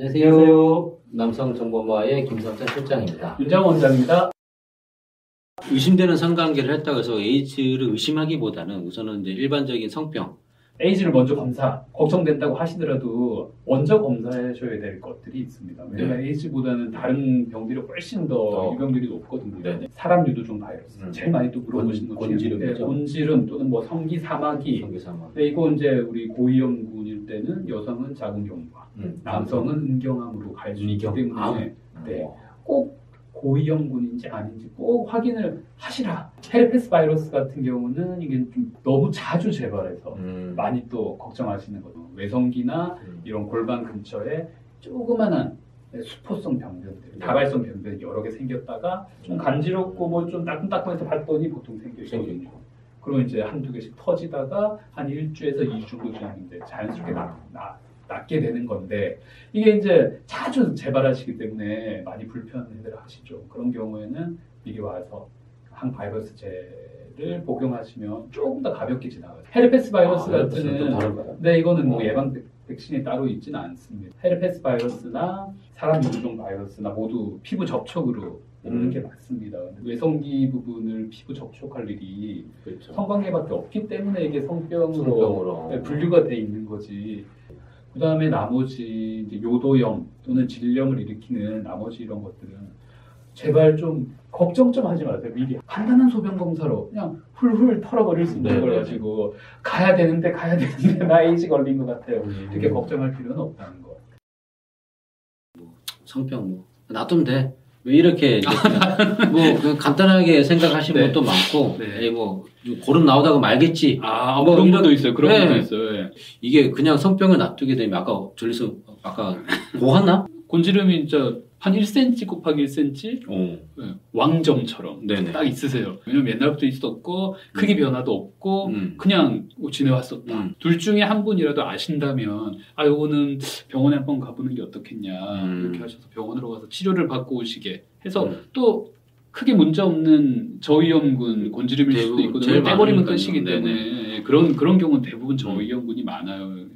안녕하세요. 남성정보마의 김석찬 실장입니다. 윤장 원장입니다. 의심되는 성관계를 했다고 해서 에이즈를 의심하기보다는 우선은 이제 일반적인 성병, 에이즈를 먼저 검사, 걱정된다고 하시더라도 먼저 검사하셔야 될 것들이 있습니다. 왜냐하면 에이즈보다는 다른 병들이 훨씬 더 더. 유병률이 높거든요. 네네. 사람 유두종 바이러스. 음. 제일 많이 또 물어보시는 곤- 것 중에 곤지름이죠. 네, 곤지름 또는 뭐 성기 사마귀. 성기사망. 근데 이거 이제 우리 고위험군일 때는 여성은 자궁경부암, 음. 남성은 은경암으로 갈수 있기 때문에 암. 네. 어. 꼭 고위험군인지 아닌지 꼭 확인을 하시라. 헤르페스 바이러스 같은 경우는 이게 좀 너무 자주 재발해서 음. 많이 또 걱정하시는 거죠. 외성기나 음. 이런 골반 근처에 조그만한 수포성 병변들, 다발성 병변이 여러 개 생겼다가 좀 간지럽고 뭐 좀 따끔따끔해서 봤더니 보통 생겨있거든요. 생기죠. 그리고 이제 한두 개씩 터지다가 한 일주에서 2주 그냥 이제 자연스럽게 나, 나, 낫게 되는 건데 이게 이제 자주 재발하시기 때문에 많이 불편을 하시죠. 그런 경우에는 미리 와서 항바이러스제를 복용하시면 조금 더 가볍게 지나가요. 헤르페스 바이러스 아, 같은? 네, 이거는 뭐 예방 백- 백신이 따로 있지는 않습니다. 헤르페스 바이러스나 사람 유두종 바이러스나 모두 피부 접촉으로 오는 음. 게 맞습니다. 외성기 부분을 피부 접촉할 일이 그렇죠. 성관계밖에 없기 때문에 이게 성병으로 성병으로. 네, 분류가 돼 있는 거지. 그 다음에 나머지 이제 요도염 또는 질염을 일으키는 나머지 이런 것들은 제발 좀 걱정 좀 하지 마세요. 미리 간단한 소변 검사로 그냥 훌훌 털어버릴 수 있는 네, 걸 네. 가지고 가야 되는데 가야 되는데 나 에이즈 걸린 것 같아요. 음. 이렇게 걱정할 필요는 없다는 거. 성병 뭐 놔두면 돼. 왜 이렇게 그냥 뭐 그냥 간단하게 생각하시는 네. 것도 많고 네. 에이, 뭐 고름 나오다가 말겠지. 아, 뭐 그런 이런- 것도 있어요. 그런 네. 것도 있어요. 예. 이게 그냥 성병을 놔두게 되면 아까 전리서 아까 고하나? 곤지름이 이제 한 1cm 곱하기 1cm 어. 예, 왕점처럼 네네. 딱 있으세요. 왜냐면 옛날부터 있었고 크기 변화도 없고 음. 그냥 지내왔었다. 음. 둘 중에 한 분이라도 아신다면 아 요거는 병원에 한번 가보는 게 어떻겠냐 음. 이렇게 하셔서 병원으로 가서 치료를 받고 오시게 해서 음. 또 크게 문제 없는 저위험군 곤지름일 수도 떼버리면 많으니까요. 끝이기. 음. 때문에 그런 그런 경우는 대부분 저위험군이 많아요.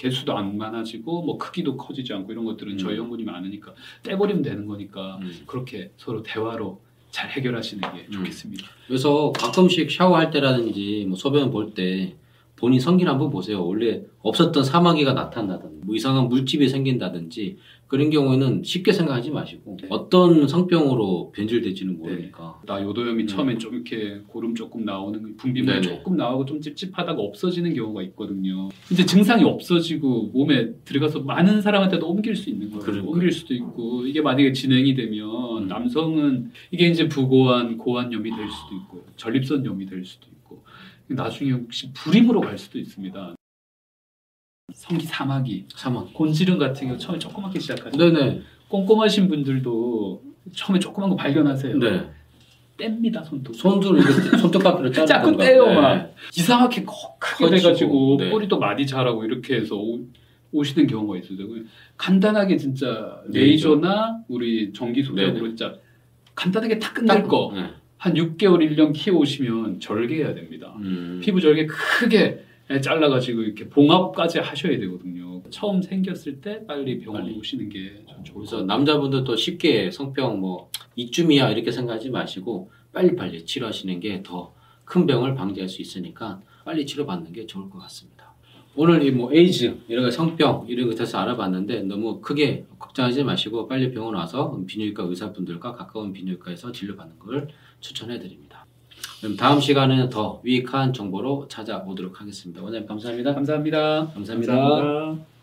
개수도 안 많아지고 뭐 크기도 커지지 않고 이런 것들은 음. 저위험군이 많으니까 떼버리면 되는 거니까 음. 그렇게 서로 대화로 잘 해결하시는 게 음. 좋겠습니다. 그래서 가끔씩 샤워할 때라든지 뭐 소변 볼 때 본인 성기를 한번 보세요. 원래 없었던 사마귀가 나타나든지 뭐 이상한 물집이 생긴다든지 그런 경우에는 쉽게 생각하지 마시고 네. 어떤 성병으로 변질될지는 모르니까 나 요도염이 음. 처음엔 좀 이렇게 고름 조금 나오는 거, 분비물. 조금 나오고 좀 찝찝하다가 없어지는 경우가 있거든요. 이제 증상이 없어지고 몸에 들어가서 많은 사람한테도 옮길 수 있는 거예요. 그러니까요. 옮길 수도 있고 이게 만약에 진행이 되면 음. 남성은 이게 이제 부고환, 고환염이 될 수도 있고 전립선염이 될 수도 있고 나중에 혹시 불임으로 갈 수도 있습니다. 성기 사마귀, 사망. 곤지름 같은 경우 처음에 조그맣게 시작하죠. 네네. 꼼꼼하신 분들도 처음에 조그만 거 발견하세요. 네. 뗍니다 손톱. 이렇게 손톱깎이로 자르는 자꾸? 떼요 네. 막 이상하게 거- 크게 돼가지고 네. 뿌리도 많이 자라고 이렇게 해서 오, 오시는 경우가 있어요. 간단하게 진짜 레이저. 레이저나 우리 전기 소독으로 네네. 진짜 간단하게 탁 끝낼 거. 네. 한 6개월 1년 키워오시면 절개해야 됩니다. 음. 피부 절개 크게 잘라가지고 이렇게 봉합까지 하셔야 되거든요. 처음 생겼을 때 빨리 병원 빨리. 오시는 게전 좋을 것 그래서 같아요. 남자분들 도 쉽게 성병 뭐 이쯤이야 이렇게 생각하지 마시고 빨리빨리 치료하시는 게 더 큰 병을 방지할 수 있으니까 빨리 치료받는 게 좋을 것 같습니다. 오늘 이 뭐 에이즈 이런 거 성병 이런 거 대해서 알아봤는데 너무 크게 걱정하지 마시고 빨리 병원 와서 비뇨기과 의사분들과 가까운 비뇨기과에서 진료받는 걸 추천해 드립니다. 그럼 다음 시간에는 더 유익한 정보로 찾아오도록 하겠습니다. 원장님 감사합니다. 감사합니다. 감사합니다. 감사합니다.